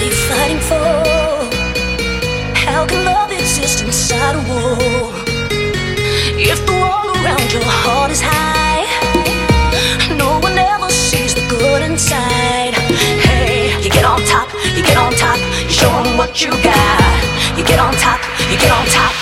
Is everybody fighting for? How can love exist inside a wall? If the wall around your heart is high, no one ever sees the good inside. Hey, you get on top, you get on top, you show 'em what you got. You get on top, you get on top.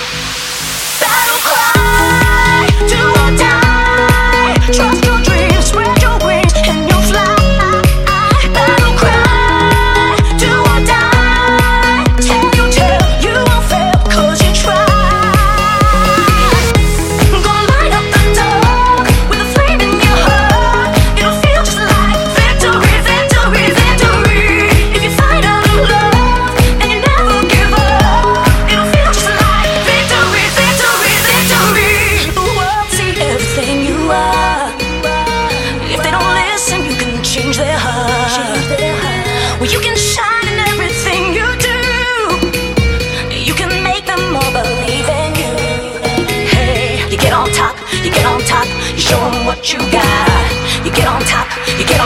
Change their heart. Well, you can shine in everything you do. You can make them all believe in you. Hey, you get on top, you get on top, you show 'em what you got. You get on top, you get on top.